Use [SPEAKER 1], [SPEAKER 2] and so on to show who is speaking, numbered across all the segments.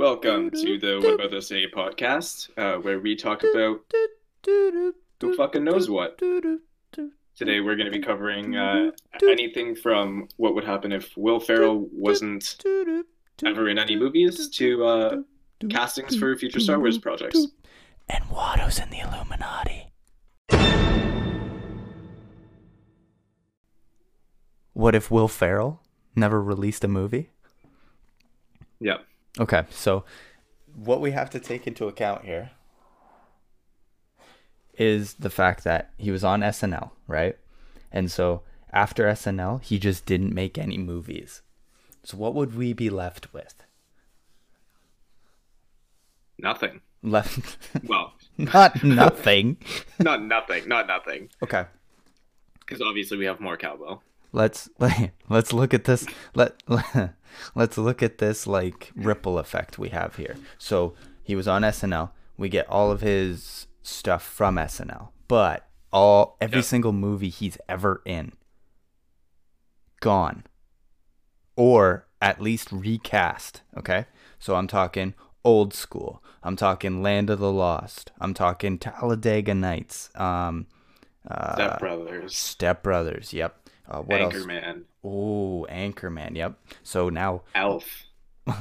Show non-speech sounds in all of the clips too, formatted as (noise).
[SPEAKER 1] Welcome to the What About This A podcast, uh, where we talk about who fucking knows what. Today we're going to be covering uh, anything from what would happen if Will Ferrell wasn't ever in any movies to uh, castings for future Star Wars projects.
[SPEAKER 2] And Watto's in the Illuminati. What if Will Ferrell never released a movie?
[SPEAKER 1] Yeah.
[SPEAKER 2] Okay, so what we have to take into account here is the fact that he was on SNL, right? And so after SNL, he just didn't make any movies. So what would we be left with?
[SPEAKER 1] Nothing.
[SPEAKER 2] Left
[SPEAKER 1] Well, (laughs)
[SPEAKER 2] not (laughs) nothing.
[SPEAKER 1] not nothing. Not nothing.
[SPEAKER 2] Okay.
[SPEAKER 1] Because obviously we have more cowbell.
[SPEAKER 2] Let's let, (laughs) let's look at this let, let (laughs) let's look at this like ripple effect we have here. So he was on SNL. We get all of his stuff from SNL, but all every
[SPEAKER 1] Yeah.
[SPEAKER 2] single movie he's ever in gone or at least recast, okay? So I'm talking old school. I'm talking Land of the Lost. I'm talking Talladega Nights. Um uh,
[SPEAKER 1] Step Brothers.
[SPEAKER 2] Step Brothers. Yep. Uh, what else?
[SPEAKER 1] Anchorman.
[SPEAKER 2] Oh, Anchorman. Yep. So now,
[SPEAKER 1] Elf. (laughs)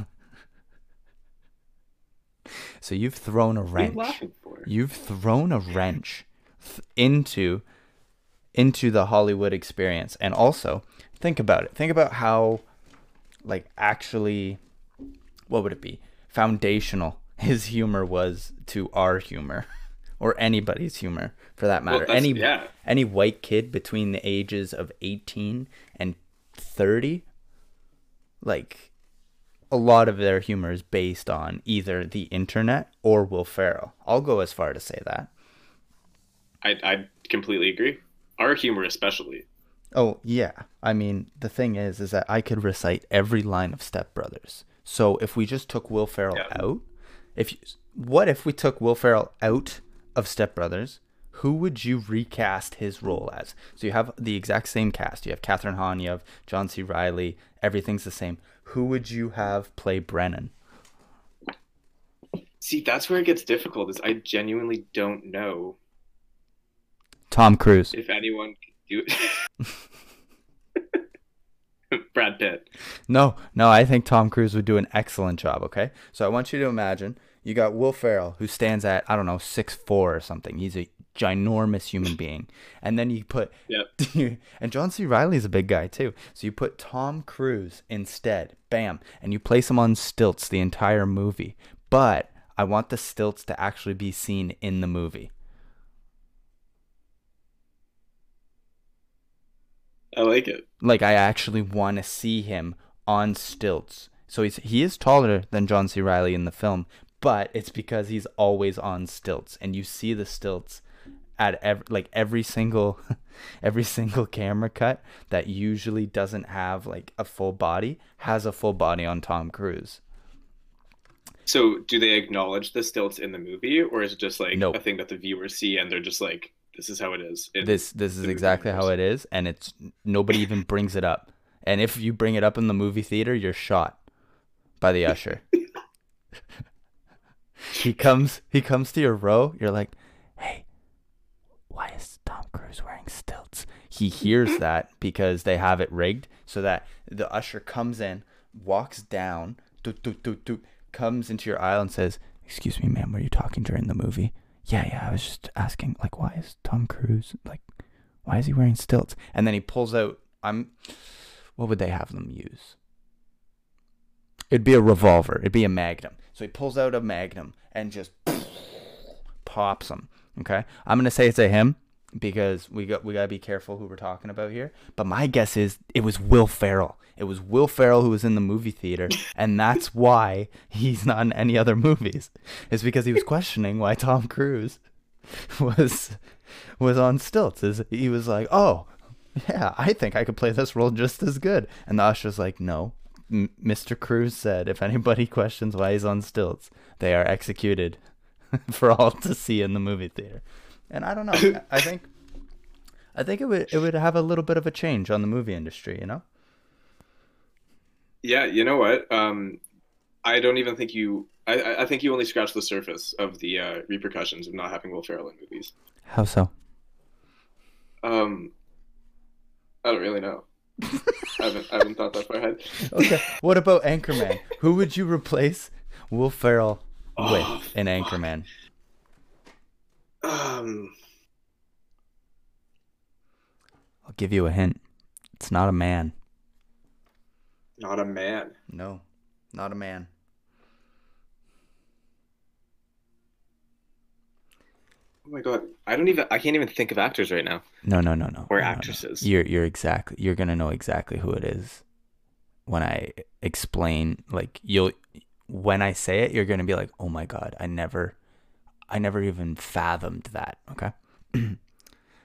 [SPEAKER 2] so you've thrown a
[SPEAKER 1] What are you
[SPEAKER 2] wrench.
[SPEAKER 1] laughing for?
[SPEAKER 2] You've thrown a wrench th- into into the Hollywood experience, and also think about it. Think about how, like, actually, what would it be? Foundational (laughs) his humor was to our humor, or anybody's humor for that matter.
[SPEAKER 1] that's-
[SPEAKER 2] any
[SPEAKER 1] yeah.
[SPEAKER 2] any white kid between the ages of 18 and 30 like a lot of their humor is based on either the internet or Will Ferrell. I'll go as far to say that.
[SPEAKER 1] I, I completely agree. Our humor, especially.
[SPEAKER 2] Oh, yeah. I mean, the thing is is that I could recite every line of Step Brothers. So if we just took Will Ferrell
[SPEAKER 1] Yeah.
[SPEAKER 2] out, if you, what if we took Will Ferrell out of Step Brothers? Who would you recast his role as? So you have the exact same cast. You have Kathryn Hahn, you have John C. Reilly. Everything's the same. Who would you have play Brennan?
[SPEAKER 1] See, that's where it gets difficult. Is I genuinely don't know
[SPEAKER 2] Tom Cruise.
[SPEAKER 1] if anyone could do it. (laughs) Brad Pitt.
[SPEAKER 2] No, no, I think Tom Cruise would do an excellent job, okay? So I want you to imagine you got Will Ferrell, who stands at, I don't know, six four or something. He's a ginormous human being. And then you put,
[SPEAKER 1] Yep. (laughs)
[SPEAKER 2] and John C. Reilly's a big guy too. So you put Tom Cruise instead, bam, and you place him on stilts the entire movie. But I want the stilts to actually be seen in the movie.
[SPEAKER 1] I like it.
[SPEAKER 2] like I actually want to see him on stilts. So he's he is taller than John C. Reilly in the film, but it's because he's always on stilts, and you see the stilts at every like every single (laughs) every single camera cut that usually doesn't have like a full body has a full body on Tom Cruise.
[SPEAKER 1] So, do they acknowledge the stilts in the movie, or is it just like
[SPEAKER 2] No.
[SPEAKER 1] a thing that the viewers see and they're just like, "This is how it is"? in
[SPEAKER 2] This this is exactly how it is, and it's nobody even brings it up. And if you bring it up in the movie theater, you're shot by the usher. (laughs) (laughs) he comes he comes to your row, you're like, "Hey, why is Tom Cruise wearing stilts?" He hears (clears throat) that because they have it rigged so that the usher comes in, walks down, doot, doot, doot, doot, comes into your aisle and says, "Excuse me, ma'am, were you talking during the movie?" Yeah, yeah, I was just asking, like, why is Tom Cruise like, why is he wearing stilts? And then he pulls out, I'm, what would they have them use? It'd be a revolver. It'd be a magnum. So he pulls out a magnum and just pops him. Okay, I'm gonna say it's a him because we got we gotta be careful who we're talking about here. But my guess is it was Will Ferrell. It was Will Ferrell who was in the movie theater, and that's (laughs) why he's not in any other movies. It's because he was questioning why Tom Cruise was was on stilts. Is he was like, oh yeah, I think I could play this role just as good. And the usher's like, no. M- Mr. Cruise said, if anybody (laughs) questions why he's on stilts, they are executed (laughs) for all to see in the movie theater. And I don't know. (coughs) I think, I think it would it would have a little bit of a change on the movie industry. You know?
[SPEAKER 1] Yeah, you know what? Um, I don't even think you. I- I, I think you only scratched the surface of the uh, repercussions of not having Will Ferrell in movies.
[SPEAKER 2] How so?
[SPEAKER 1] Um, I don't really know. (laughs) I haven't I haven't thought that far ahead.
[SPEAKER 2] Okay. what about Anchorman? Who would you replace Will Ferrell with
[SPEAKER 1] Oh,
[SPEAKER 2] in Anchorman?
[SPEAKER 1] Um,
[SPEAKER 2] I'll give you a hint. It's not a man.
[SPEAKER 1] not a man.
[SPEAKER 2] No, not a man.
[SPEAKER 1] Oh my god, I don't even. I can't even think of actors right now
[SPEAKER 2] No, no, no, no.
[SPEAKER 1] or
[SPEAKER 2] no, no, no.
[SPEAKER 1] actresses.
[SPEAKER 2] You're you're exactly you're gonna know exactly who it is when I explain. Like you'll when I say it, you're gonna be like, "Oh my god, I never, I never even fathomed that." Okay. (clears throat)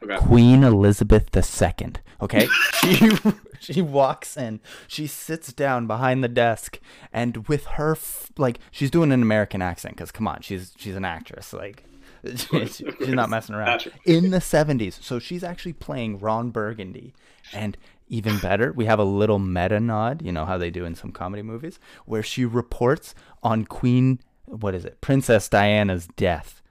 [SPEAKER 1] Okay.
[SPEAKER 2] Queen Elizabeth II. Okay, (laughs) she she walks in, she sits down behind the desk, and with her f- like she's doing an American accent because come on, she's she's an actress. Like (laughs) she's not messing around. In the seventies, so she's actually playing Ron Burgundy, and even better, we have a little meta nod. You know how they do in some comedy movies, where she reports on Queen. What is it? Princess Diana's death.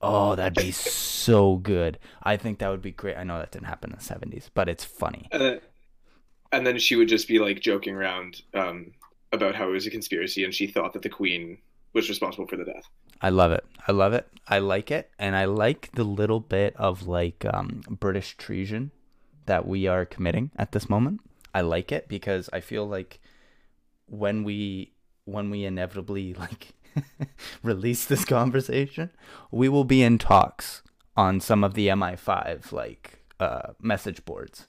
[SPEAKER 2] Oh, that'd be so good. I think that would be great. I know that didn't happen in the 70s, but it's funny.
[SPEAKER 1] And then, and then she would just be like joking around um, about how it was a conspiracy, and she thought that the queen was responsible for the death.
[SPEAKER 2] I love it. I love it. I like it. And I like the little bit of like um, British treason that we are committing at this moment. I like it because I feel like when we when we inevitably (laughs) like release this conversation, we will be in talks on some of the MI5 like uh, message boards.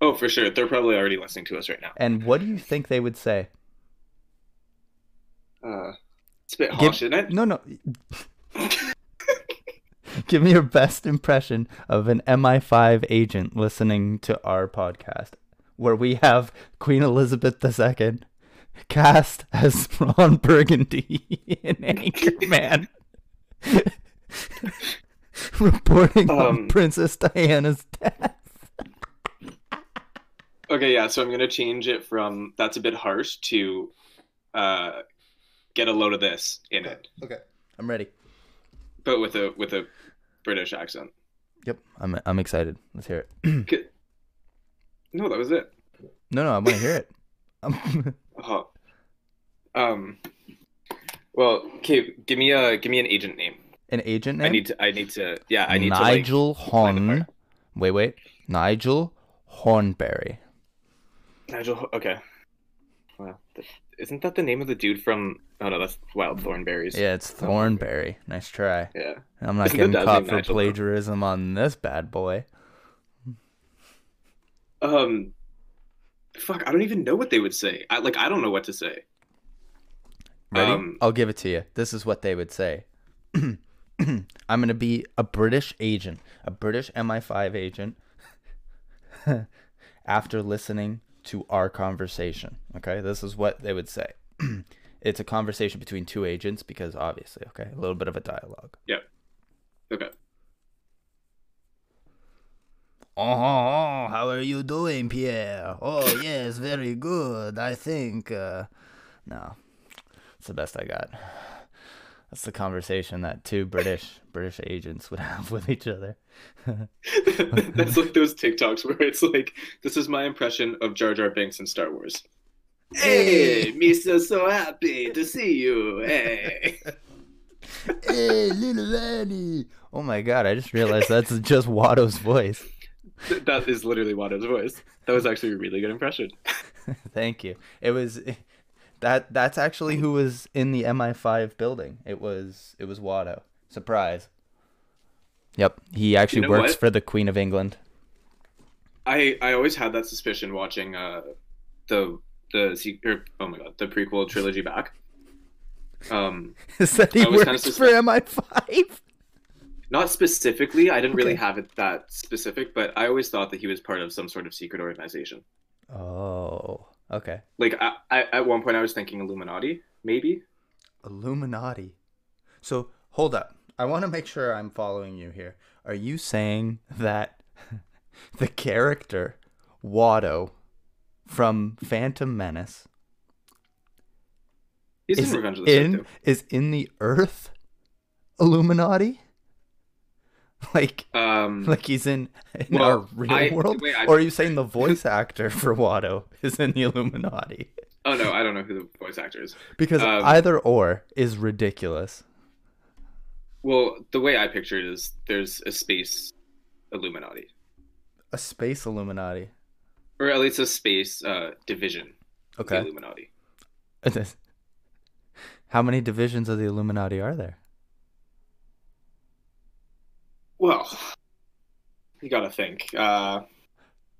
[SPEAKER 1] Oh, for sure. They're probably already listening to us right now.
[SPEAKER 2] And what do you think they would say?
[SPEAKER 1] Uh, it's a bit
[SPEAKER 2] Give-
[SPEAKER 1] isn't it?
[SPEAKER 2] No, no. (laughs) Give me your best impression of an MI5 agent listening to our podcast, where we have Queen Elizabeth II cast as (laughs) Ron Burgundy in Anchorman, (laughs) reporting on
[SPEAKER 1] Um,
[SPEAKER 2] Princess Diana's death.
[SPEAKER 1] Okay, yeah. So I'm gonna change it from that's a bit harsh to uh, get a load of this in it,
[SPEAKER 2] Okay, I'm ready.
[SPEAKER 1] but with a with a British accent.
[SPEAKER 2] Yep, I'm I'm excited. Let's hear it. (clears throat)
[SPEAKER 1] No, that was it.
[SPEAKER 2] No, no, I want to hear it. Um, (laughs)
[SPEAKER 1] Uh-huh. Um. Well, okay. Give me a give me an agent name.
[SPEAKER 2] An agent name?
[SPEAKER 1] I need to. I need to. Yeah, I need to
[SPEAKER 2] Nigel
[SPEAKER 1] to.
[SPEAKER 2] Horn. Wait, wait. Nigel Hornberry.
[SPEAKER 1] Nigel. Okay. Wow. Isn't that the name of the dude from? Oh no, that's Wild Thornberries.
[SPEAKER 2] Yeah, it's Thornberry. Nice try.
[SPEAKER 1] Yeah.
[SPEAKER 2] I'm not
[SPEAKER 1] Isn't
[SPEAKER 2] getting caught for
[SPEAKER 1] Nigel, though?
[SPEAKER 2] plagiarism on this bad boy.
[SPEAKER 1] Um. Fuck. I don't even know what they would say. I like. I don't know what to say.
[SPEAKER 2] Ready?
[SPEAKER 1] Um,
[SPEAKER 2] I'll give it to you. This is what they would say. (clears throat) I'm going to be a British agent, a British MI5 agent, (laughs) after listening to our conversation. Okay, this is what they would say. (clears throat) it's a conversation between two agents because obviously, okay, a little bit of a dialogue. Yeah.
[SPEAKER 1] Okay.
[SPEAKER 2] Oh, how are you doing, Pierre? Oh, yes, very good. I think. Uh, no, it's the best I got. That's the conversation that two British British agents would have (laughs) with each other. (laughs)
[SPEAKER 1] That's like those TikToks where it's like, "This is my impression of Jar Jar Binks in Star Wars." Hey, Mister, so happy to see you. Hey. (laughs)
[SPEAKER 2] hey, little Annie! Oh my god! I just realized that's just Watto's voice.
[SPEAKER 1] That is literally Watto's voice. That was actually a really good impression.
[SPEAKER 2] Thank you. It was that. That's actually who was in the MI5 building. It was. It was Watto. Surprise. Yep, he actually
[SPEAKER 1] know
[SPEAKER 2] works
[SPEAKER 1] what?
[SPEAKER 2] for the Queen of England.
[SPEAKER 1] I I always had that suspicion watching uh the the or, oh my god the prequel trilogy back. Um, (laughs)
[SPEAKER 2] Is that he
[SPEAKER 1] I kinda
[SPEAKER 2] works for MI5?
[SPEAKER 1] not specifically. I didn't really have it that specific, but I always thought that he was part of some sort of secret organization.
[SPEAKER 2] Oh, okay.
[SPEAKER 1] Like I, I, at one point, I was thinking Illuminati, maybe.
[SPEAKER 2] Illuminati. So hold up. I want to make sure I'm following you here. Are you saying that (laughs) the character Watto from Phantom Menace
[SPEAKER 1] He's
[SPEAKER 2] is
[SPEAKER 1] in Revenge of the Sith.
[SPEAKER 2] in is in the Earth Illuminati? (laughs) Like
[SPEAKER 1] Um, (laughs)
[SPEAKER 2] like he's in, in
[SPEAKER 1] Well,
[SPEAKER 2] our real
[SPEAKER 1] I-
[SPEAKER 2] world?
[SPEAKER 1] wait, I-
[SPEAKER 2] or are you saying the (laughs) voice actor for Watto is in the Illuminati?
[SPEAKER 1] oh no, I don't know who the voice actor is.
[SPEAKER 2] Because
[SPEAKER 1] Um,
[SPEAKER 2] either or is ridiculous.
[SPEAKER 1] Well, the way I picture it is there's a space Illuminati,
[SPEAKER 2] A space Illuminati.
[SPEAKER 1] or at least a space uh, division
[SPEAKER 2] Okay.
[SPEAKER 1] Illuminati.
[SPEAKER 2] How many divisions of the Illuminati are there?
[SPEAKER 1] Well, you gotta think. Uh,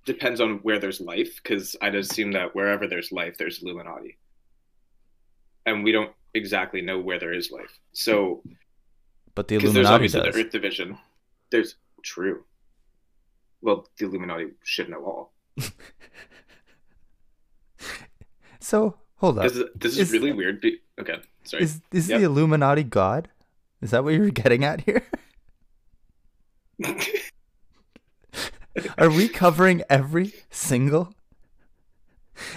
[SPEAKER 1] depends on where there's life, because I'd assume that wherever there's life, there's Illuminati, and we don't exactly know where there is life. So,
[SPEAKER 2] But the
[SPEAKER 1] because there's
[SPEAKER 2] Illuminati
[SPEAKER 1] obviously
[SPEAKER 2] does.
[SPEAKER 1] the Earth division, there's true. Well, the Illuminati should know all. (laughs)
[SPEAKER 2] So hold up.
[SPEAKER 1] This is, this is,
[SPEAKER 2] Is-
[SPEAKER 1] really weird. Okay, sorry.
[SPEAKER 2] Is is
[SPEAKER 1] Yep.
[SPEAKER 2] the Illuminati God? Is that what you're (laughs) getting at here? (laughs) Are we covering every single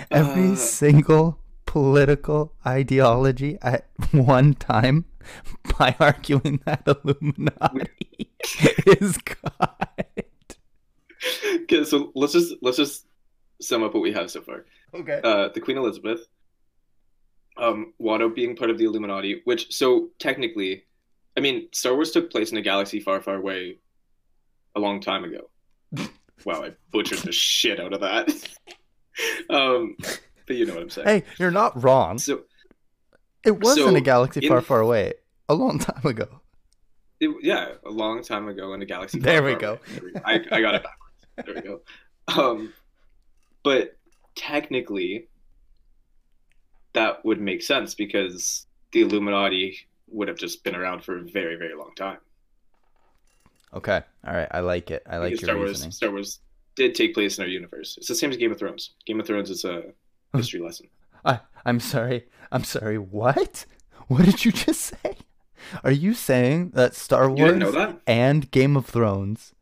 [SPEAKER 2] every
[SPEAKER 1] Uh,
[SPEAKER 2] single political ideology at one time by (laughs) arguing that Illuminati (laughs) is God?
[SPEAKER 1] okay, so let's just let's just sum up what we have so far.
[SPEAKER 2] Okay.
[SPEAKER 1] uh, the Queen Elizabeth, um, Watto being part of the Illuminati, which so technically, I mean, Star Wars took place in a galaxy far, far away, a long time ago. wow, I butchered the shit out of that. (laughs) um, but you know what I'm saying.
[SPEAKER 2] Hey, you're not wrong.
[SPEAKER 1] So
[SPEAKER 2] It was in a galaxy
[SPEAKER 1] in-
[SPEAKER 2] far, far away a long time ago.
[SPEAKER 1] it, yeah, a long time ago in a galaxy.
[SPEAKER 2] There
[SPEAKER 1] far,
[SPEAKER 2] we
[SPEAKER 1] far
[SPEAKER 2] go.
[SPEAKER 1] away. There we go. I, I got it backwards. There we go. Um, but technically, that would make sense because the Illuminati would have just been around for a very, very long time.
[SPEAKER 2] Okay. All right. I like it. I like your
[SPEAKER 1] Star
[SPEAKER 2] reasoning.
[SPEAKER 1] Wars, Star Wars did take place in our universe. It's the same as Game of Thrones. Game of Thrones is a (laughs) history lesson.
[SPEAKER 2] I, I'm sorry. I'm sorry. What? (laughs) What did you just say? Are you saying that Star Wars
[SPEAKER 1] that?
[SPEAKER 2] and Game of Thrones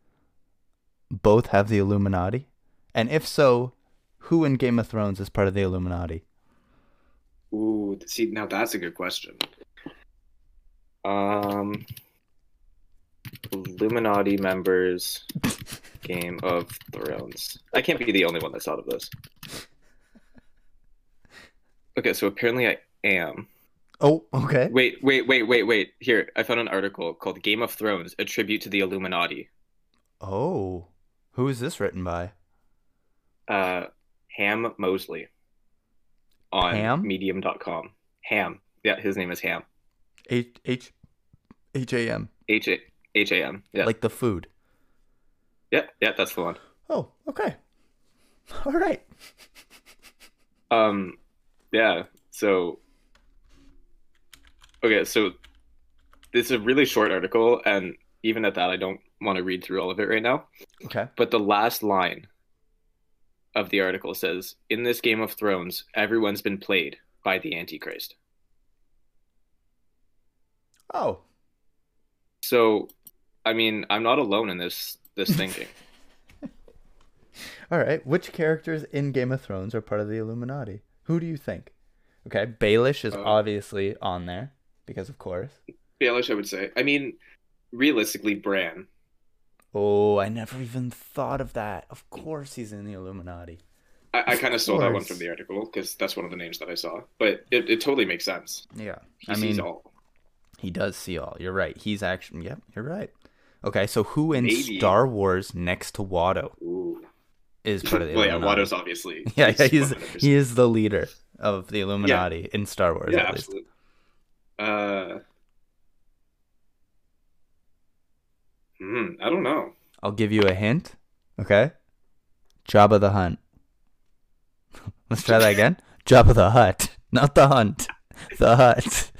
[SPEAKER 2] both have the Illuminati? And if so, who in Game of Thrones is part of the Illuminati?
[SPEAKER 1] Ooh, see, now that's a good question. Um, Illuminati members, Game of Thrones. I can't be the only one that's thought of this. Okay, so apparently I am.
[SPEAKER 2] Oh, okay.
[SPEAKER 1] Wait, wait, wait, wait, wait. Here, I found an article called "Game of Thrones: A Tribute to the Illuminati."
[SPEAKER 2] Oh, who is this written by?
[SPEAKER 1] Uh, Ham Mosley on
[SPEAKER 2] Ham?
[SPEAKER 1] Medium.com. Ham, yeah, his name is Ham.
[SPEAKER 2] H H H A M,
[SPEAKER 1] H A H A M. Yeah,
[SPEAKER 2] like the food.
[SPEAKER 1] yeah, yeah, that's the one.
[SPEAKER 2] Oh, okay. All right.
[SPEAKER 1] Um, yeah. So, okay, so this is a really short article, and even at that, I don't want to read through all of it right now.
[SPEAKER 2] Okay.
[SPEAKER 1] But the last line of the article says, "In this Game of Thrones, everyone's been played by the Antichrist."
[SPEAKER 2] Oh,
[SPEAKER 1] So, I mean, I'm not alone in this this thinking. (laughs)
[SPEAKER 2] all right. Which characters in Game of Thrones are part of the Illuminati? Who do you think? Okay, Baelish is
[SPEAKER 1] Uh,
[SPEAKER 2] obviously on there because, of course.
[SPEAKER 1] Baelish, I would say. I mean, realistically, Bran.
[SPEAKER 2] Oh, I never even thought of that. Of course, he's in the Illuminati.
[SPEAKER 1] I, I kind of stole that one from the article because that's one of the names that I saw. But it, it totally makes sense.
[SPEAKER 2] Yeah,
[SPEAKER 1] He
[SPEAKER 2] I
[SPEAKER 1] sees
[SPEAKER 2] mean,
[SPEAKER 1] all.
[SPEAKER 2] he does see all. You're right. He's actually. Yep, you're right. Okay, so who in
[SPEAKER 1] Maybe.
[SPEAKER 2] Star Wars next to Watto
[SPEAKER 1] Ooh.
[SPEAKER 2] is part of the (laughs)
[SPEAKER 1] well, yeah, Watto's obviously. (laughs)
[SPEAKER 2] yeah, yeah, he's
[SPEAKER 1] 100%.
[SPEAKER 2] he is the leader of the Illuminati in Star Wars.
[SPEAKER 1] yeah,
[SPEAKER 2] at least.
[SPEAKER 1] absolutely. Uh, hmm, I don't know.
[SPEAKER 2] I'll give you a hint. Okay. Jabba the Hunt. (laughs) Let's try that again. Jabba the Hutt, not the Hunt. The Hutt.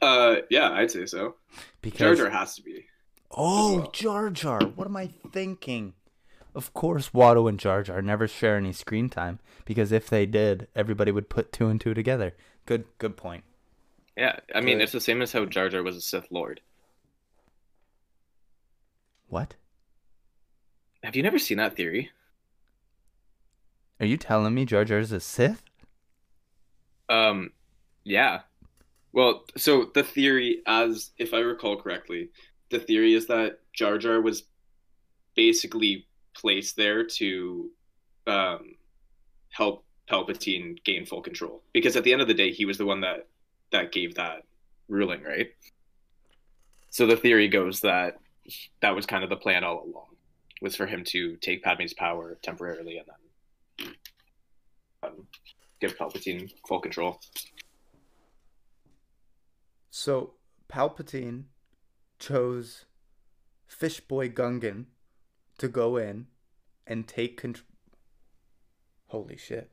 [SPEAKER 1] Uh, yeah, I'd say so. Jar
[SPEAKER 2] Because
[SPEAKER 1] Jar has to be.
[SPEAKER 2] oh,
[SPEAKER 1] well.
[SPEAKER 2] Jar Jar. What am I thinking? Of course, Watto and Jar Jar never share any screen time because if they did, everybody would put two and two together. Good, good point.
[SPEAKER 1] Yeah, I mean,
[SPEAKER 2] Good.
[SPEAKER 1] it's the same as how Jar Jar was a Sith Lord.
[SPEAKER 2] What?
[SPEAKER 1] Have you never seen that theory?
[SPEAKER 2] Are you telling me Jar Jar is a Sith?
[SPEAKER 1] Um, yeah. Well, so the theory, as if I recall correctly, the theory is that Jar Jar was basically placed there to um, help Palpatine gain full control. Because at the end of the day, he was the one that that gave that ruling, right? So the theory goes that that was kind of the plan all along, was for him to take Padme's power temporarily and then um, give Palpatine full control.
[SPEAKER 2] So Palpatine chose Fishboy Gungan to go in and take control. Holy shit.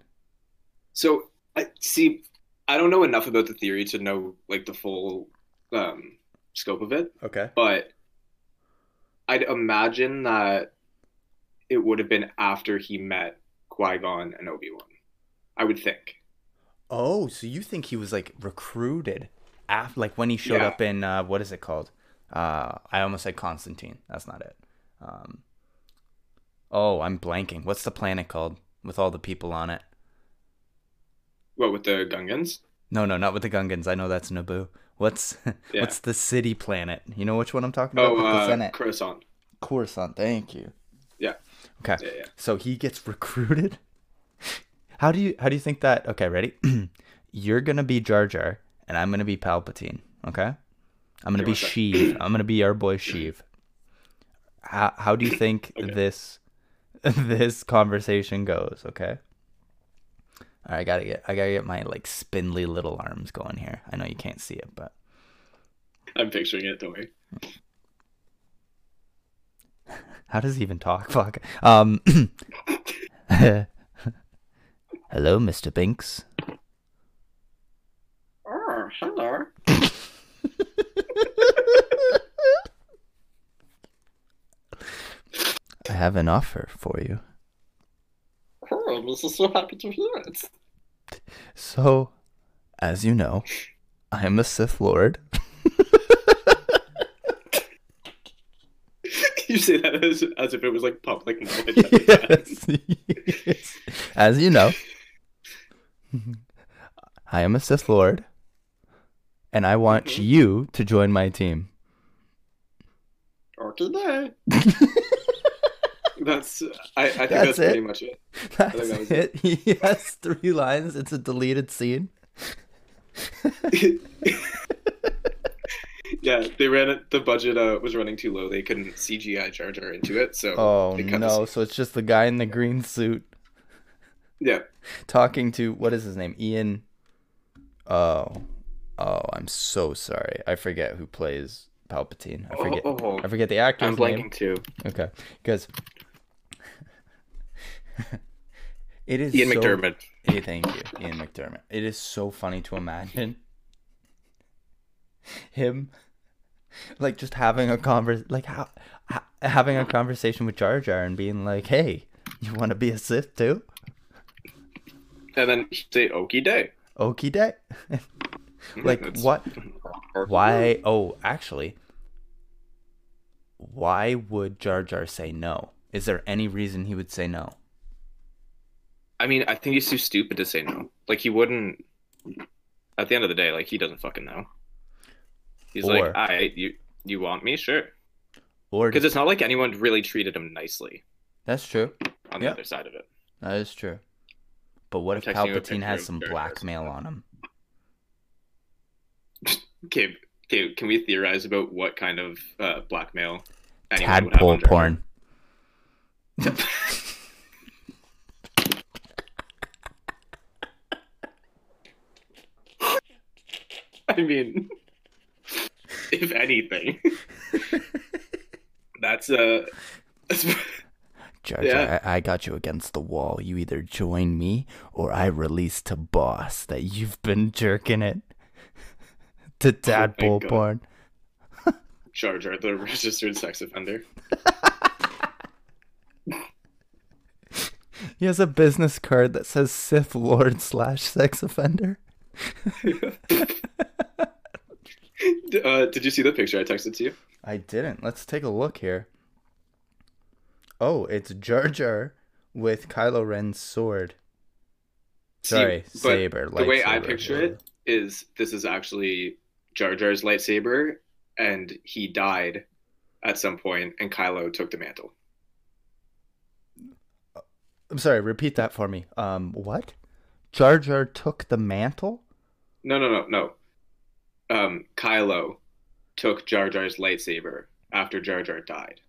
[SPEAKER 1] So I see. I don't know enough about the theory to know like the full um, scope of it,
[SPEAKER 2] Okay.
[SPEAKER 1] but I'd imagine that it would have been after he met Qui Gon and Obi Wan. I would think.
[SPEAKER 2] Oh, so you think he was like recruited after, like when he showed
[SPEAKER 1] Yeah.
[SPEAKER 2] up in uh, what is it called? Uh, I almost said Constantine. That's not it. Um, oh, I'm blanking. What's the planet called with all the people on it?
[SPEAKER 1] What with the Gungans?
[SPEAKER 2] No, no, not with the Gungans. I know that's Naboo. What's (laughs)
[SPEAKER 1] Yeah.
[SPEAKER 2] what's the city planet? You know which one I'm talking about?
[SPEAKER 1] Oh,
[SPEAKER 2] with the
[SPEAKER 1] uh,
[SPEAKER 2] Senate.
[SPEAKER 1] Coruscant.
[SPEAKER 2] Coruscant. Thank you.
[SPEAKER 1] Yeah.
[SPEAKER 2] Okay.
[SPEAKER 1] Yeah, yeah.
[SPEAKER 2] So he gets (laughs) recruited. How do you how do you think that? Okay, ready? (clears throat) You're gonna be Jar Jar, and I'm gonna be Palpatine. Okay. I'm gonna
[SPEAKER 1] Give
[SPEAKER 2] be. Sheev. I'm gonna be our boy Sheev. How how do you (coughs) think
[SPEAKER 1] Okay.
[SPEAKER 2] this (laughs) this conversation goes? Okay. All right, I gotta get I gotta get my like spindly little arms going here. I know you can't see it, but
[SPEAKER 1] I'm picturing it. Don't worry. (laughs)
[SPEAKER 2] how does he even talk? (laughs) Fuck. Um. (clears throat) Hello, Mr. Binks.
[SPEAKER 1] Oh, hello.
[SPEAKER 2] I have an offer for you.
[SPEAKER 1] Oh, I'm just so happy to hear it.
[SPEAKER 2] So, as you know, I am a Sith Lord. (laughs)
[SPEAKER 1] you say that as, as if it was like public knowledge. at the time.
[SPEAKER 2] yes, yes. As you know, I am a Sith Lord, and I want
[SPEAKER 1] Mhm.
[SPEAKER 2] you to join my team.
[SPEAKER 1] Okay, then. (laughs) That's. I, I think
[SPEAKER 2] That's
[SPEAKER 1] that's, pretty much it. (laughs)
[SPEAKER 2] That's
[SPEAKER 1] that was
[SPEAKER 2] it. (laughs) He has three lines. It's a deleted scene. (laughs)
[SPEAKER 1] yeah, they ran it. The budget uh, was running too low. They couldn't CGI Jar Jar into it. So
[SPEAKER 2] Oh no! So it's just the guy in the green suit
[SPEAKER 1] yeah,
[SPEAKER 2] talking to what is his name? Ian. Oh, oh! I'm so sorry. I forget who plays Palpatine. I forget.
[SPEAKER 1] Oh, oh,
[SPEAKER 2] I forget the actor's
[SPEAKER 1] I'm
[SPEAKER 2] name.
[SPEAKER 1] blanking too.
[SPEAKER 2] Okay, because (laughs) it is
[SPEAKER 1] Ian
[SPEAKER 2] so-
[SPEAKER 1] McDiarmid.
[SPEAKER 2] Hey, thank you, Ian McDermott. It is so funny to imagine him, like, just having a convers, like, how, ha- having a conversation with Jar Jar and being like, "Hey, you want to be a Sith too?
[SPEAKER 1] And then say Okie day.
[SPEAKER 2] Okie day." Mm, like,
[SPEAKER 1] That's-
[SPEAKER 2] what? (laughs) Why? Oh, actually, why would Jar Jar say no? Is there any reason he would say no?
[SPEAKER 1] I mean, I think he's too stupid to say no. Like he wouldn't. At the end of the day, like he doesn't fucking know. He's
[SPEAKER 2] Or-
[SPEAKER 1] like, I you you want me, sure.
[SPEAKER 2] Or
[SPEAKER 1] Because it's not like anyone really treated him nicely
[SPEAKER 2] that's true.
[SPEAKER 1] on the
[SPEAKER 2] Yeah.
[SPEAKER 1] other side of it.
[SPEAKER 2] That is true. But what if
[SPEAKER 1] I'm a
[SPEAKER 2] Palpatine has some blackmail on him? (laughs)
[SPEAKER 1] Okay, okay. Can we theorize about what kind of uh, blackmail? anyone would have
[SPEAKER 2] Tadpole
[SPEAKER 1] on Jar Jar?
[SPEAKER 2] porn. (laughs) (laughs)
[SPEAKER 1] mean, (laughs) if anything, (laughs) that's uh,
[SPEAKER 2] Jar Jar,
[SPEAKER 1] Yeah.
[SPEAKER 2] I, I got you against the wall. You either join me or I release to boss that you've been jerking it (laughs) to tadpole
[SPEAKER 1] God.
[SPEAKER 2] porn.
[SPEAKER 1] Jar Jar, the registered sex offender.
[SPEAKER 2] He has a business card that says Sith Lord slash sex offender.
[SPEAKER 1] Uh, did you see the picture I texted to you?
[SPEAKER 2] I didn't. Let's take a look here. Oh, it's Jar Jar with Kylo Ren's sword. Sorry,
[SPEAKER 1] but
[SPEAKER 2] saber.
[SPEAKER 1] the way I picture
[SPEAKER 2] yeah.
[SPEAKER 1] it is this is actually Jar Jar's lightsaber, and he died at some point, and Kylo took the mantle.
[SPEAKER 2] I'm sorry. Repeat that for me. Um, what? Jar Jar took the mantle.
[SPEAKER 1] No, no, no, no. Um, Kylo took Jar Jar's lightsaber after Jar Jar died.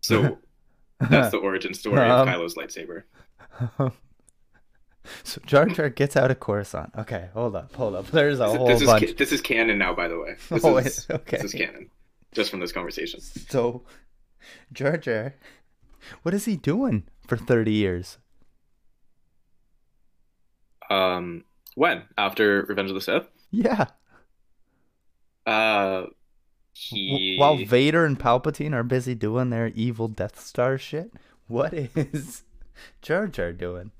[SPEAKER 1] So (laughs) that's the origin story of
[SPEAKER 2] Um,
[SPEAKER 1] Kylo's lightsaber. (laughs)
[SPEAKER 2] so Jar Jar gets out of Coruscant. Okay, hold up, hold up. There's a
[SPEAKER 1] This,
[SPEAKER 2] whole
[SPEAKER 1] this is
[SPEAKER 2] bunch.
[SPEAKER 1] ca- this is canon now, by the way. (laughs) This
[SPEAKER 2] Oh,
[SPEAKER 1] is
[SPEAKER 2] okay.
[SPEAKER 1] this is canon, just from this conversation.
[SPEAKER 2] So, Jar Jar, what is he doing for 30 years?
[SPEAKER 1] Um, when after Revenge of the Sith?
[SPEAKER 2] Yeah.
[SPEAKER 1] Uh, he
[SPEAKER 2] While Vader and Palpatine are busy doing their evil Death Star shit, what is (laughs) Jar Jar doing?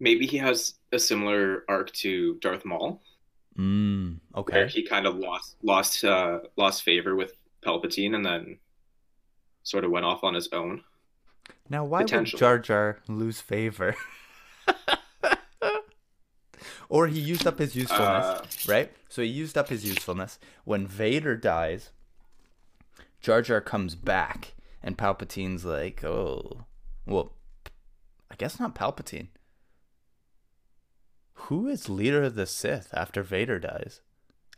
[SPEAKER 1] maybe he has a similar arc to Darth Maul,
[SPEAKER 2] Mm,
[SPEAKER 1] where
[SPEAKER 2] okay.
[SPEAKER 1] he kind of lost lost uh lost favor with Palpatine, and then sort of went off on his own.
[SPEAKER 2] Now, why would. Jar Jar lose favor? (laughs) or he used up his usefulness,
[SPEAKER 1] Uh,
[SPEAKER 2] right? So he used up his usefulness. When Vader dies, Jar Jar comes back, and Palpatine's like, oh, well, I guess not Palpatine. Who is leader of the Sith after Vader dies?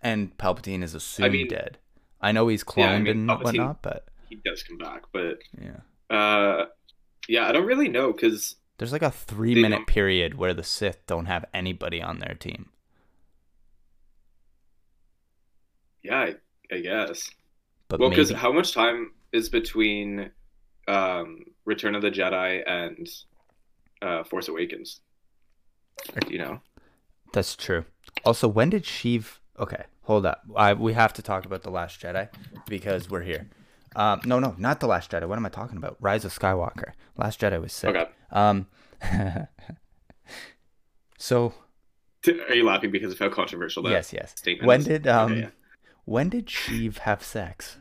[SPEAKER 2] And Palpatine is assumed
[SPEAKER 1] mean-
[SPEAKER 2] dead. I know he's cloned
[SPEAKER 1] Yeah, I mean,
[SPEAKER 2] and
[SPEAKER 1] Palpatine-
[SPEAKER 2] whatnot, but
[SPEAKER 1] he does come back, but
[SPEAKER 2] yeah.
[SPEAKER 1] uh, yeah, I don't really know because
[SPEAKER 2] There's like a three
[SPEAKER 1] They
[SPEAKER 2] minute
[SPEAKER 1] don't-
[SPEAKER 2] period where the Sith don't have anybody on their team.
[SPEAKER 1] yeah, I, I guess.
[SPEAKER 2] But
[SPEAKER 1] Well, because
[SPEAKER 2] maybe
[SPEAKER 1] how much time is between um, Return of the Jedi and uh, Force Awakens? You know,
[SPEAKER 2] that's true. Also, when did Sheev? Okay, hold up. I we have to talk about the Last Jedi because we're here. Um, no, no, not the Last Jedi. What am I talking about? Rise of Skywalker. Last Jedi was sick.
[SPEAKER 1] Okay.
[SPEAKER 2] Um. (laughs) so
[SPEAKER 1] are you laughing because of how controversial that
[SPEAKER 2] yes, yes.
[SPEAKER 1] statement
[SPEAKER 2] When
[SPEAKER 1] is?
[SPEAKER 2] did um?
[SPEAKER 1] Okay, yeah.
[SPEAKER 2] When did Sheev have sex?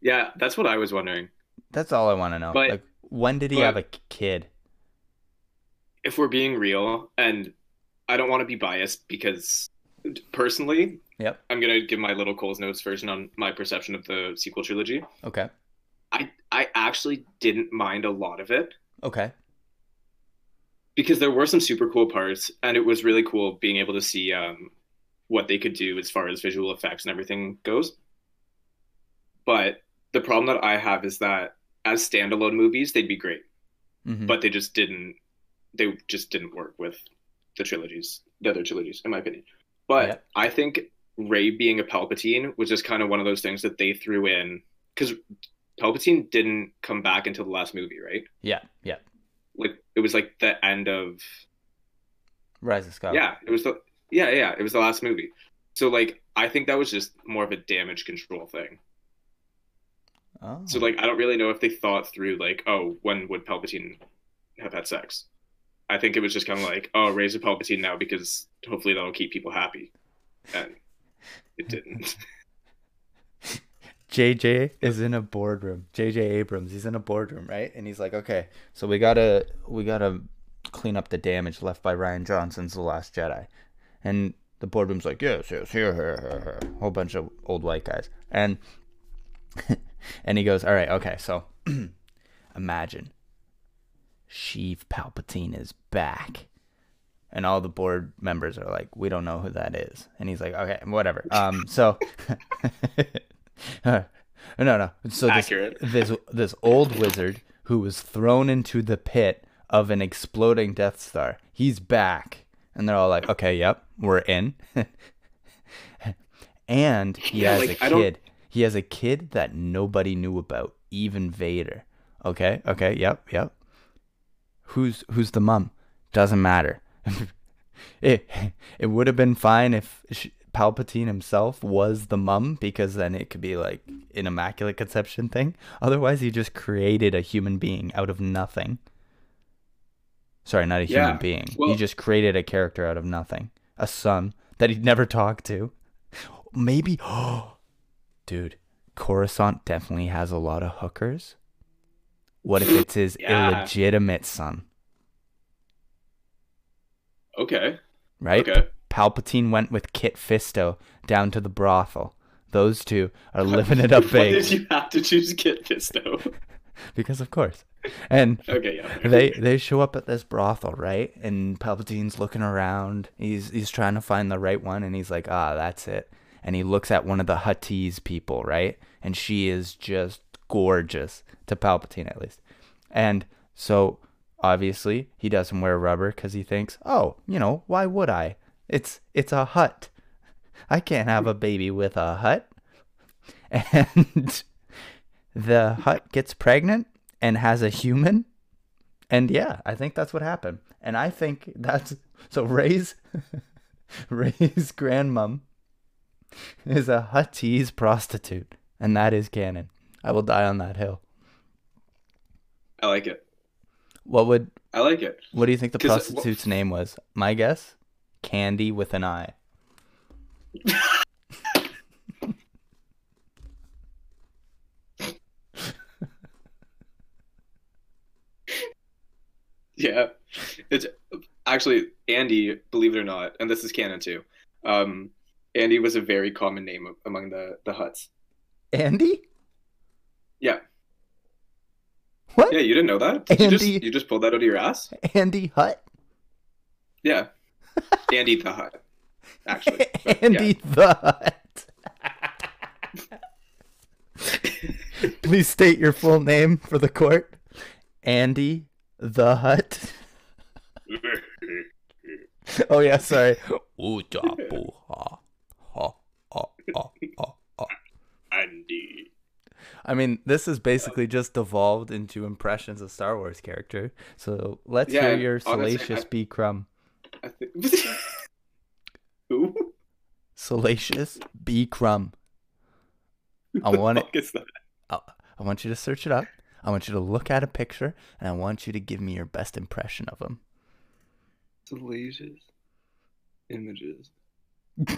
[SPEAKER 1] Yeah, that's what I was wondering.
[SPEAKER 2] That's all I want to know.
[SPEAKER 1] But-
[SPEAKER 2] like, when did he have a kid?
[SPEAKER 1] If we're being real, and I don't want to be biased because personally,
[SPEAKER 2] Yep.
[SPEAKER 1] I'm gonna give my little Cole's notes version on my perception of the sequel trilogy.
[SPEAKER 2] Okay.
[SPEAKER 1] I I actually didn't mind a lot of it
[SPEAKER 2] Okay.
[SPEAKER 1] because there were some super cool parts, and it was really cool being able to see um, what they could do as far as visual effects and everything goes. But the problem that I have is that as standalone movies, they'd be great,
[SPEAKER 2] Mhm.
[SPEAKER 1] but they just didn't. They just didn't work with the trilogies, the other trilogies, in my opinion. But
[SPEAKER 2] Yep.
[SPEAKER 1] I think Rey being a Palpatine was just kind of one of those things that they threw in because Palpatine didn't come back until the last movie, right?
[SPEAKER 2] Yeah. Yeah.
[SPEAKER 1] Like it was like the end of
[SPEAKER 2] Rise of Skywalker.
[SPEAKER 1] yeah, it was the yeah yeah it was the last movie. So like I think that was just more of a damage control thing.
[SPEAKER 2] Oh.
[SPEAKER 1] So like I don't really know if they thought through like oh when would Palpatine have had sex. I think it was just kind of like oh raise a Palpatine now because hopefully that'll keep people happy, and it didn't. (laughs)
[SPEAKER 2] JJ is in a boardroom. JJ Abrams, he's in a boardroom, right? And he's like, "Okay, so we gotta we gotta clean up the damage left by Rian Johnson's The Last Jedi." And the boardroom's like, "Yes, yes, here, here, here, here." Whole bunch of old white guys, and (laughs) and he goes, "All right, okay, so (clears throat) imagine Sheev Palpatine is back." And all the board members are like, "We don't know who that is." And he's like, "Okay, whatever." Um, so (laughs) no, no. So this,
[SPEAKER 1] Accurate.
[SPEAKER 2] this this old wizard who was thrown into the pit of an exploding Death Star. He's back, and they're all like, "Okay, yep, we're in." (laughs) and he
[SPEAKER 1] Yeah,
[SPEAKER 2] has
[SPEAKER 1] like,
[SPEAKER 2] a kid. He has a kid that nobody knew about, even Vader. Okay, okay, yep, yep. Who's who's the mom? Doesn't matter. (laughs) it it would have been fine if sh- Palpatine himself was the mum because then it could be like an immaculate conception thing. Otherwise, he just created a human being out of nothing. Sorry, not a human
[SPEAKER 1] Yeah,
[SPEAKER 2] being. he just created a character out of nothing. A son that he'd never talked to. Maybe (gasps) dude, Coruscant definitely has a lot of hookers. What if it's his (laughs)
[SPEAKER 1] Yeah.
[SPEAKER 2] illegitimate son?
[SPEAKER 1] Okay.
[SPEAKER 2] Right?
[SPEAKER 1] Okay.
[SPEAKER 2] Palpatine went with Kit Fisto down to the brothel. Those two are (laughs) living it up big.
[SPEAKER 1] Why did you have to choose Kit Fisto? (laughs)
[SPEAKER 2] because, of course. And
[SPEAKER 1] okay, yeah. (laughs)
[SPEAKER 2] they they show up at this brothel, right? And Palpatine's looking around. He's he's trying to find the right one, and he's like, ah, that's it. And he looks at one of the Huttese people, right? And she is just gorgeous to Palpatine, at least. And so obviously he doesn't wear rubber because he thinks, oh, you know, why would I? It's it's a Hutt. I can't have a baby with a Hutt. (laughs) And the Hutt gets pregnant and has a human. And yeah, I think that's what happened. And I think that's so Rey's (laughs) Rey's grandmom is a Huttese prostitute, and that is canon. I will die on that hill.
[SPEAKER 1] I like it.
[SPEAKER 2] What would
[SPEAKER 1] I like it.
[SPEAKER 2] what do you think the
[SPEAKER 1] it-
[SPEAKER 2] prostitute's name was? My guess? Candy with an eye. (laughs)
[SPEAKER 1] Yeah. It's actually Andy, believe it or not, and this is canon too. Um, Andy was a very common name among the the Hutts.
[SPEAKER 2] Andy?
[SPEAKER 1] Yeah.
[SPEAKER 2] What?
[SPEAKER 1] Yeah, you didn't know that? Did you just you just pulled that out of your ass?
[SPEAKER 2] Andy Hutt? (laughs)
[SPEAKER 1] Yeah. Andy the Hutt. Actually. But,
[SPEAKER 2] Andy (laughs) the Hutt. Please state your full name for the court. Andy the Hut. (laughs) Oh yeah, sorry. Ooh-cha-boo-ha. Ha, ha, ha, ha, ha.
[SPEAKER 1] Andy.
[SPEAKER 2] I mean, this is basically just devolved into impressions of Star Wars character. So let's
[SPEAKER 1] Yeah,
[SPEAKER 2] hear your
[SPEAKER 1] honestly,
[SPEAKER 2] salacious
[SPEAKER 1] I-
[SPEAKER 2] B crumb.
[SPEAKER 1] I think (laughs) Who?
[SPEAKER 2] Salacious B Crumb. I want it.
[SPEAKER 1] Fuck is that?
[SPEAKER 2] I want you to search it up. I want you to look at a picture, and I want you to give me your best impression of him.
[SPEAKER 1] Salacious images. (laughs)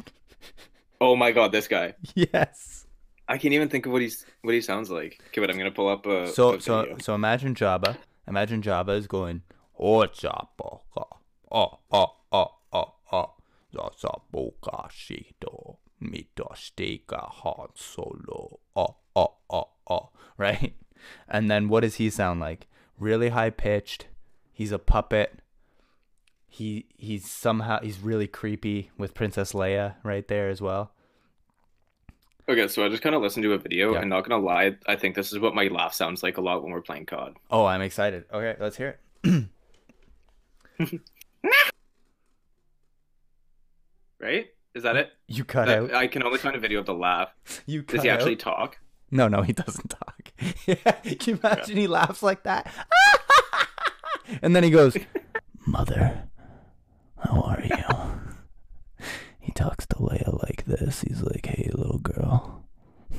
[SPEAKER 1] oh my god, this guy. (laughs)
[SPEAKER 2] Yes.
[SPEAKER 1] I can't even think of what he's what he sounds like. Okay, but I'm gonna pull up a,
[SPEAKER 2] So
[SPEAKER 1] a
[SPEAKER 2] so so imagine Jabba. Imagine Jabba is going, "Oh Jabba, oh oh oh oh oh, Zasaboka Shido, Mitosteka Han Solo, oh oh oh oh," (laughs) right? And then what does he sound like? Really high pitched. He's a puppet. He he's somehow he's really creepy with Princess Leia right there as well.
[SPEAKER 1] Okay, so I just kind of listened to a video,
[SPEAKER 2] Yeah.
[SPEAKER 1] and not gonna lie, I think this is what my laugh sounds like a lot when we're playing COD.
[SPEAKER 2] Oh, I'm excited. Okay, let's hear it. (clears throat)
[SPEAKER 1] Right? Is that it?
[SPEAKER 2] You cut
[SPEAKER 1] That-
[SPEAKER 2] out.
[SPEAKER 1] I can only find a video of the laugh. (laughs)
[SPEAKER 2] You cut
[SPEAKER 1] Does he actually
[SPEAKER 2] out.
[SPEAKER 1] talk?
[SPEAKER 2] No, no, he doesn't talk. yeah, (laughs) can you imagine he laughs like that? (laughs) and then he goes, "Mother, how are you?" Talks to Leia like this. He's like, "Hey, little girl, (laughs)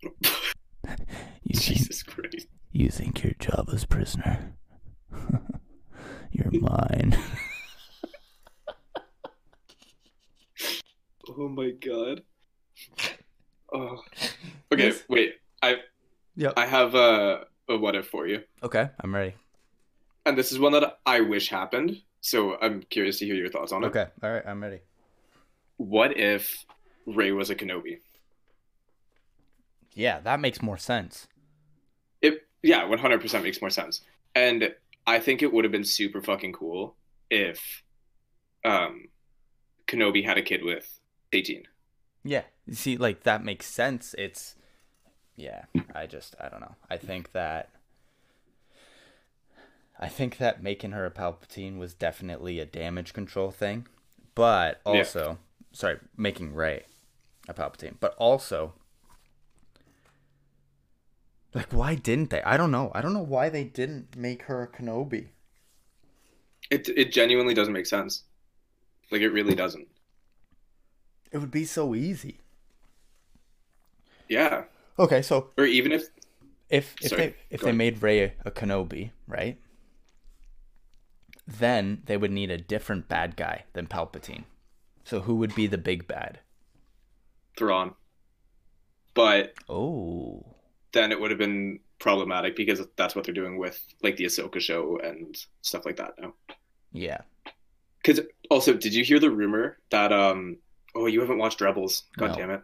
[SPEAKER 2] you think
[SPEAKER 1] Jesus Christ.
[SPEAKER 2] you think you're Jabba's prisoner? (laughs) you're mine." (laughs)
[SPEAKER 1] Oh my god. Oh. Okay,
[SPEAKER 2] Yes.
[SPEAKER 1] wait. I
[SPEAKER 2] Yep.
[SPEAKER 1] I have a, a what if for you.
[SPEAKER 2] Okay, I'm ready.
[SPEAKER 1] And this is one that I wish happened, so I'm curious to hear your thoughts on it.
[SPEAKER 2] Okay, all right, I'm ready.
[SPEAKER 1] What if Rey was a Kenobi?
[SPEAKER 2] Yeah, that makes more sense.
[SPEAKER 1] It yeah, 100% makes more sense. And I think it would have been super fucking cool if um Kenobi had a kid with Satine.
[SPEAKER 2] Yeah. You see, like that makes sense. It's yeah, I just I don't know. I think that I think that making her a Palpatine was definitely a damage control thing. But also sorry, making Rey a Palpatine. But also like why didn't they? I don't know. I don't know why they didn't make her a Kenobi.
[SPEAKER 1] It it genuinely doesn't make sense. Like it really doesn't.
[SPEAKER 2] It would be so easy.
[SPEAKER 1] Yeah.
[SPEAKER 2] Okay, so
[SPEAKER 1] Or even if
[SPEAKER 2] if if
[SPEAKER 1] Sorry,
[SPEAKER 2] they if they
[SPEAKER 1] ahead.
[SPEAKER 2] made Rey a, a Kenobi, right? Then they would need a different bad guy than Palpatine. So who would be the big bad?
[SPEAKER 1] Thrawn. But
[SPEAKER 2] Oh,
[SPEAKER 1] then it would have been problematic because that's what they're doing with like the Ahsoka show and stuff like that now.
[SPEAKER 2] Yeah.
[SPEAKER 1] Because also, did you hear the rumor that um oh you haven't watched Rebels? God
[SPEAKER 2] No.
[SPEAKER 1] damn it!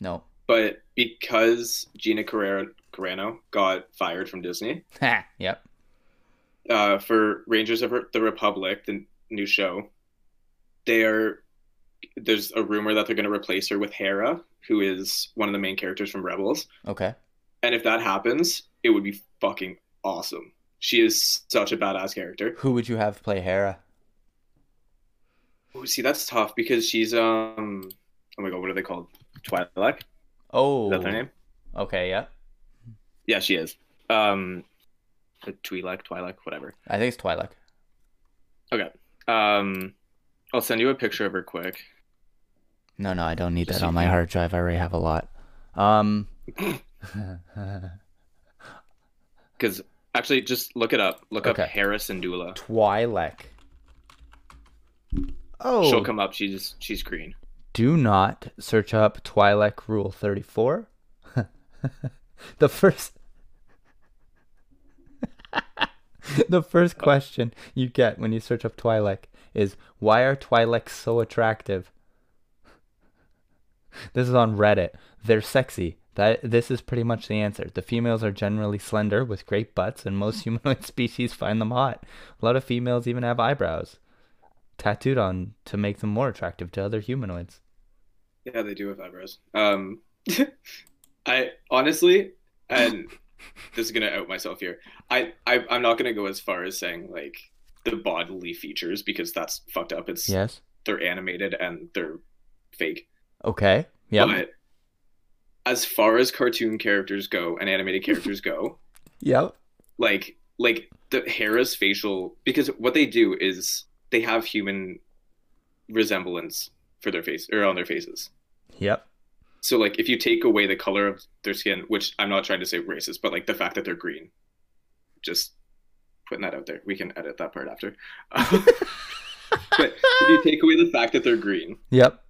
[SPEAKER 2] No.
[SPEAKER 1] But because Gina Carrera Carano got fired from Disney. (laughs)
[SPEAKER 2] Yep.
[SPEAKER 1] uh, for Rangers of the Republic, the new show, they are there's a rumor that they're going to replace her with Hera, who is one of the main characters from Rebels.
[SPEAKER 2] Okay.
[SPEAKER 1] And if that happens, it would be fucking awesome. She is such a badass character.
[SPEAKER 2] Who would you have play Hera?
[SPEAKER 1] Ooh, see, that's tough because she's um. Oh my god, what are they called? Twi'lek.
[SPEAKER 2] Oh.
[SPEAKER 1] Is that their name?
[SPEAKER 2] Okay. Yeah.
[SPEAKER 1] Yeah, she is. Um, Twi'lek, Twi'lek, whatever.
[SPEAKER 2] I think it's Twi'lek.
[SPEAKER 1] Okay. Um, I'll send you a picture of her quick.
[SPEAKER 2] No, no, I don't need
[SPEAKER 1] Just
[SPEAKER 2] that on my hard drive. I already have a lot. Um. (laughs)
[SPEAKER 1] Because actually, just look it up. Look
[SPEAKER 2] Okay.
[SPEAKER 1] up Hera Syndulla.
[SPEAKER 2] Twi'lek. Oh.
[SPEAKER 1] She'll come up. She's she's green.
[SPEAKER 2] do not search up Twi'lek Rule 34. (laughs) the first (laughs) The first question you get when you search up Twi'lek is why are Twi'leks so attractive? (laughs) This is on Reddit. They're sexy. That this is pretty much the answer. The females are generally slender with great butts and most (laughs) humanoid species find them hot. A lot of females even have eyebrows tattooed on to make them more attractive to other humanoids.
[SPEAKER 1] Yeah, they do have eyebrows. Um, (laughs) I honestly, and this is gonna out myself here. I, I I'm not gonna go as far as saying like the bodily features because that's fucked up. It's
[SPEAKER 2] Yes.
[SPEAKER 1] they're animated and they're fake.
[SPEAKER 2] Okay. Yeah.
[SPEAKER 1] But as far as cartoon characters go and animated characters go, (laughs)
[SPEAKER 2] Yep.
[SPEAKER 1] like like the Hera's facial because what they do is they have human resemblance for their face or on their faces.
[SPEAKER 2] Yep.
[SPEAKER 1] So like if you take away the color of their skin, which I'm not trying to say racist, but like the fact that they're green, just putting that out there. We can edit that part after. (laughs) but if you take away the fact that they're green
[SPEAKER 2] Yep.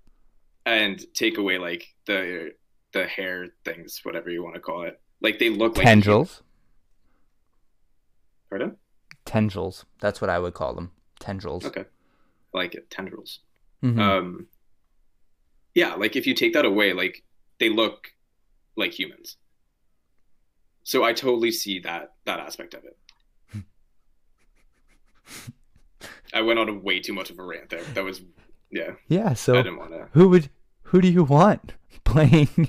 [SPEAKER 1] and take away like the the hair things, whatever you want to call it, like they look like
[SPEAKER 2] Tendrils.
[SPEAKER 1] Pardon?
[SPEAKER 2] Tendrils. That's what I would call them. Tendrils.
[SPEAKER 1] Okay, I like it tendrils.
[SPEAKER 2] Mhm.
[SPEAKER 1] Um, yeah, like if you take that away, like they look like humans. So I totally see that that aspect of it. I went on a way too much of a rant there. That was, yeah.
[SPEAKER 2] yeah.
[SPEAKER 1] I
[SPEAKER 2] So
[SPEAKER 1] didn't want to.
[SPEAKER 2] who would who do you want (laughs) playing?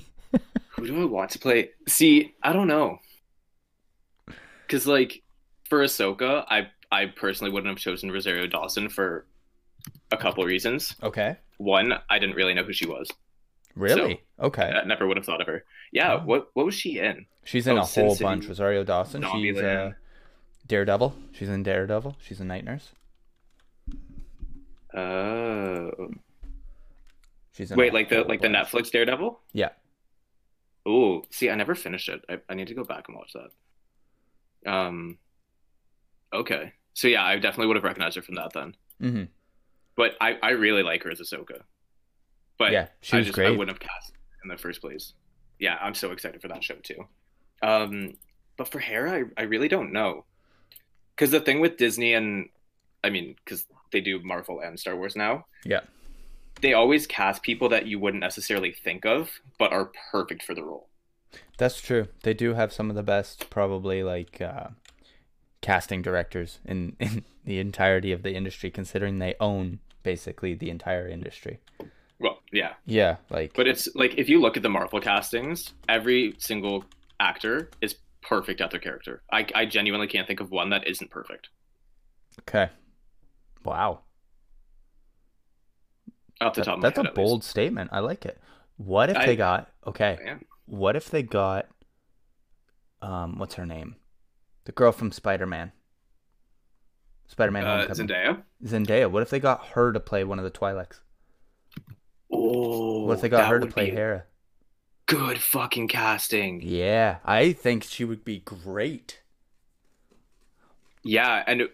[SPEAKER 1] Who do I want to play? See, I don't know. Cause like for Ahsoka, I I personally wouldn't have chosen Rosario Dawson for a couple reasons.
[SPEAKER 2] okay.
[SPEAKER 1] One, I didn't really know who she was.
[SPEAKER 2] Really? okay.
[SPEAKER 1] I never would have thought of her. Yeah,
[SPEAKER 2] Oh.
[SPEAKER 1] what what was she in?
[SPEAKER 2] She's in
[SPEAKER 1] oh,
[SPEAKER 2] a
[SPEAKER 1] Sin
[SPEAKER 2] whole
[SPEAKER 1] City,
[SPEAKER 2] bunch. Rosario Dawson. She's uh,
[SPEAKER 1] Zombieland.
[SPEAKER 2] Daredevil. She's in Daredevil. She's a night nurse.
[SPEAKER 1] Oh,
[SPEAKER 2] She's in
[SPEAKER 1] wait, like the like the. Netflix Daredevil?
[SPEAKER 2] Yeah.
[SPEAKER 1] Oh, see, I never finished it. I, I need to go back and watch that. Um, okay, so yeah, I definitely would have recognized her from that then.
[SPEAKER 2] hmm
[SPEAKER 1] But I I really like her as Ahsoka. But
[SPEAKER 2] Yeah, she
[SPEAKER 1] I
[SPEAKER 2] was
[SPEAKER 1] just I wouldn't have cast in the first place. Yeah, I'm so excited for that show too. Um, but for Hera, I, I really don't know. Because the thing with Disney and, I mean, because they do Marvel and Star Wars now.
[SPEAKER 2] Yeah.
[SPEAKER 1] They always cast people that you wouldn't necessarily think of, but are perfect for the role.
[SPEAKER 2] That's true. They do have some of the best, probably like uh, casting directors in, (laughs) in the entirety of the industry, considering they own basically the entire industry.
[SPEAKER 1] Well, yeah,
[SPEAKER 2] Yeah, like
[SPEAKER 1] but it's like if you look at the Marvel castings, every single actor is perfect at their character. I, I genuinely can't think of one that isn't perfect.
[SPEAKER 2] okay. Wow,
[SPEAKER 1] Off the
[SPEAKER 2] That-
[SPEAKER 1] top of
[SPEAKER 2] that's
[SPEAKER 1] head,
[SPEAKER 2] a
[SPEAKER 1] at least.
[SPEAKER 2] bold statement. I like it. What if
[SPEAKER 1] I-
[SPEAKER 2] they got okay?
[SPEAKER 1] Yeah.
[SPEAKER 2] What if they got um what's her name? The girl from Spider-Man. Spider-Man
[SPEAKER 1] Uh,
[SPEAKER 2] Homecoming.
[SPEAKER 1] Zendaya.
[SPEAKER 2] Zendaya. What if they got her to play one of the Twi'leks?
[SPEAKER 1] Oh,
[SPEAKER 2] What if they got her to play
[SPEAKER 1] be
[SPEAKER 2] Hera?
[SPEAKER 1] Good fucking casting.
[SPEAKER 2] Yeah, I think she would be great.
[SPEAKER 1] Yeah, and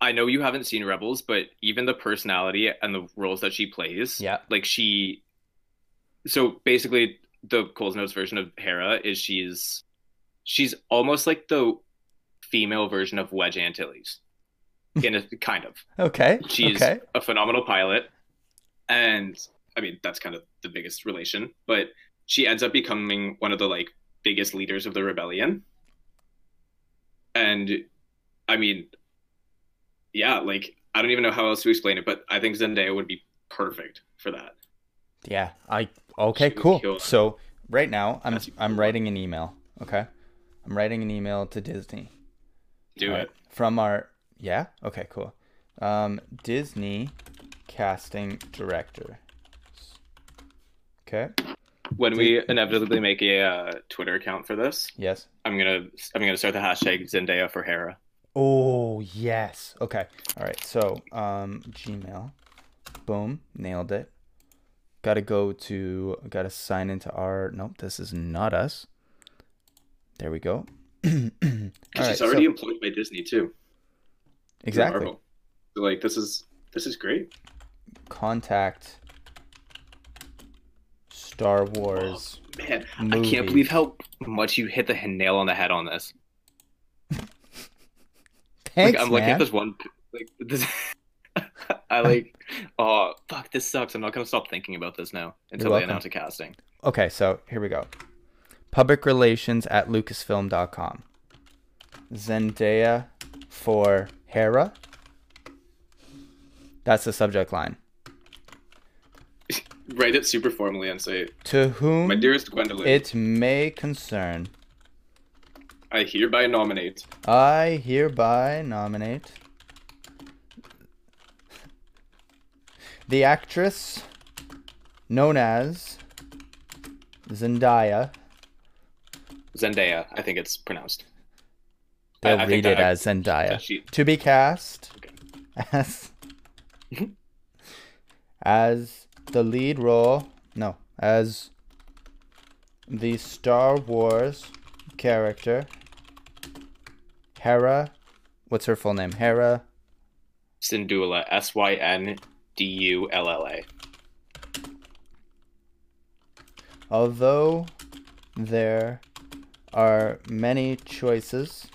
[SPEAKER 1] I know you haven't seen Rebels, but even the personality and the roles that she plays,
[SPEAKER 2] Yeah.
[SPEAKER 1] like she. So basically, the Coles Notes version of Hera is she's she's almost like the female version of Wedge Antilles. (laughs) In a kind of.
[SPEAKER 2] Okay.
[SPEAKER 1] She's
[SPEAKER 2] okay.
[SPEAKER 1] a phenomenal pilot. And I mean, that's kind of the biggest relation, but she ends up becoming one of the like biggest leaders of the rebellion. And I mean, yeah, like I don't even know how else to explain it, but I think Zendaya would be perfect for that.
[SPEAKER 2] Yeah. I okay, cool. So right now I'm I'm writing an email. Okay. I'm writing an email to Disney.
[SPEAKER 1] Do it.
[SPEAKER 2] From our yeah? Okay, cool. Um Disney casting director. Okay.
[SPEAKER 1] When we inevitably make a uh, Twitter account for this,
[SPEAKER 2] Yes.
[SPEAKER 1] I'm gonna I'm gonna start the hashtag Zendaya for Hera.
[SPEAKER 2] Oh yes. Okay. All right. So um Gmail. Boom. Nailed it. Gotta go to gotta sign into our nope, this is not us. There we go. (clears throat) All right,
[SPEAKER 1] She's
[SPEAKER 2] so-
[SPEAKER 1] already employed by Disney too.
[SPEAKER 2] exactly.
[SPEAKER 1] So like this is this is great.
[SPEAKER 2] Contact Star Wars.
[SPEAKER 1] Oh, man, I can't believe how much you hit the nail on the head on this.
[SPEAKER 2] Thanks,
[SPEAKER 1] like I'm looking
[SPEAKER 2] man.
[SPEAKER 1] at this one like (laughs) this I like oh fuck this sucks. I'm not gonna stop thinking about this now until they
[SPEAKER 2] welcome.
[SPEAKER 1] announce a casting.
[SPEAKER 2] Okay, so here we go. Public relations at lucasfilm.com. Zendaya for Hera. That's the subject line.
[SPEAKER 1] Write it super formally and say,
[SPEAKER 2] To whom
[SPEAKER 1] My dearest Gwendolyn,
[SPEAKER 2] it may concern,
[SPEAKER 1] I hereby nominate
[SPEAKER 2] I hereby nominate the actress known as Zendaya.
[SPEAKER 1] Zendaya, I think it's pronounced.
[SPEAKER 2] They'll
[SPEAKER 1] I- I
[SPEAKER 2] read it
[SPEAKER 1] I-
[SPEAKER 2] as Zendaya.
[SPEAKER 1] she-
[SPEAKER 2] To be cast
[SPEAKER 1] Okay.
[SPEAKER 2] as as (laughs) the lead role. No, as the Star Wars character Hera. What's her full name? Hera.
[SPEAKER 1] Syndulla, S Y N D U L L A.
[SPEAKER 2] Although there are many choices,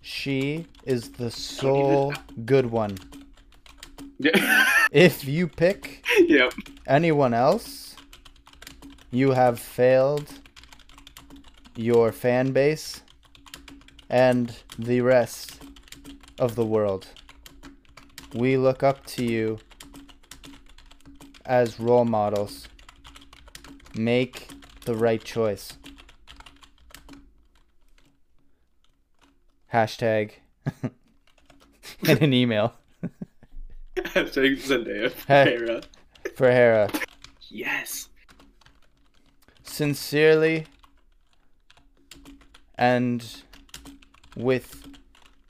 [SPEAKER 2] she is the sole good one. (laughs) If you pick (laughs)
[SPEAKER 1] yep.
[SPEAKER 2] anyone else, you have failed your fan base and the rest of the world. We look up to you as role models. Make the right choice. Hashtag (laughs) in an email (laughs)
[SPEAKER 1] Hashtag Zendaya.
[SPEAKER 2] Hey.
[SPEAKER 1] Hera.
[SPEAKER 2] for Hera.
[SPEAKER 1] Yes.
[SPEAKER 2] sincerely and with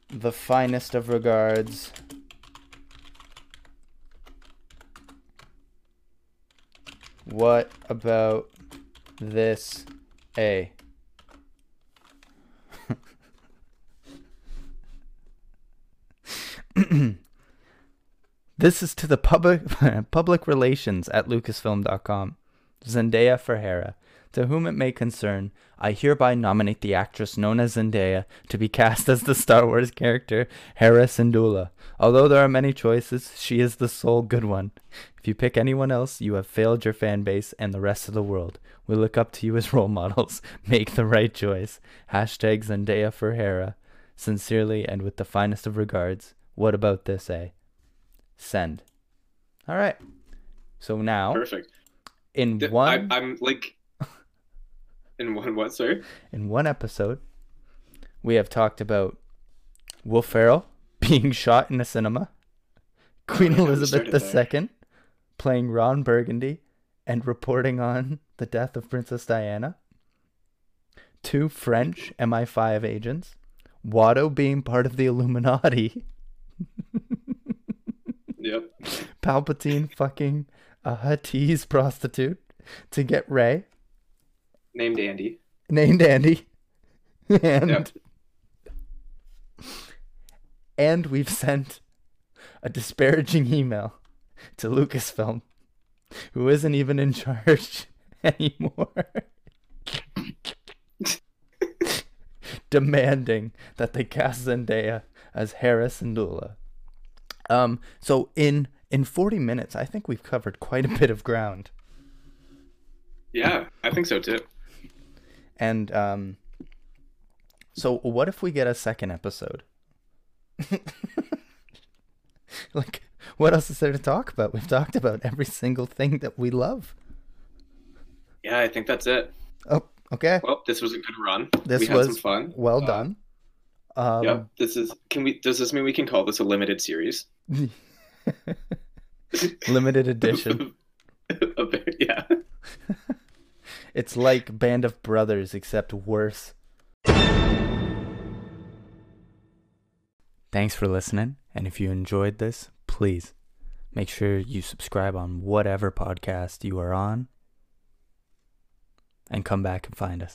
[SPEAKER 2] the finest of regards what about this a (laughs) this is to the public (laughs) public relations at lucasfilm.com Zendaya for Hera, To whom it may concern, I hereby nominate the actress known as Zendaya to be cast as the Star Wars character Hera Syndulla. Although there are many choices, she is the sole good one. If you pick anyone else, you have failed your fan base and the rest of the world. We look up to you as (laughs) role models. Make the right choice. Hashtag Zendaya for Hera. Sincerely and with the finest of regards. What about this, eh? Send. All right. So now,
[SPEAKER 1] Perfect.
[SPEAKER 2] in
[SPEAKER 1] Th-
[SPEAKER 2] one
[SPEAKER 1] I, I'm like. (laughs) In one what, sir?
[SPEAKER 2] in one episode, we have talked about Will Ferrell (laughs) being shot in a cinema, oh, Queen
[SPEAKER 1] yeah,
[SPEAKER 2] Elizabeth II playing Ron Burgundy and reporting on the death of Princess Diana, two French MI5 agents, Watto being part of the Illuminati, (laughs)
[SPEAKER 1] Yep.
[SPEAKER 2] Palpatine fucking a Huttese prostitute to get Rey,
[SPEAKER 1] Named Andy.
[SPEAKER 2] named Andy, and
[SPEAKER 1] Yep.
[SPEAKER 2] and we've sent a disparaging email to Lucasfilm, who isn't even in charge (laughs) anymore. (laughs) demanding that they cast Zendaya as Hera Syndulla. Um, so in in 40 minutes, I think we've covered quite a bit of ground.
[SPEAKER 1] Yeah, I think so too.
[SPEAKER 2] And um, so what if we get a second episode? (laughs) like, what else is there to talk about? We've talked about every single thing that we love.
[SPEAKER 1] Yeah, I think that's it.
[SPEAKER 2] Oh, okay.
[SPEAKER 1] Well, this was a good run.
[SPEAKER 2] This
[SPEAKER 1] we
[SPEAKER 2] was
[SPEAKER 1] some fun.
[SPEAKER 2] well
[SPEAKER 1] Uh,
[SPEAKER 2] done. Um,
[SPEAKER 1] yeah, this is. Can we? Does this mean we can call this a limited series? (laughs)
[SPEAKER 2] limited edition. (laughs)
[SPEAKER 1] Yeah. (laughs)
[SPEAKER 2] It's like Band of Brothers, except worse. Thanks for listening. And if you enjoyed this, please make sure you subscribe on whatever podcast you are on and come back and find us.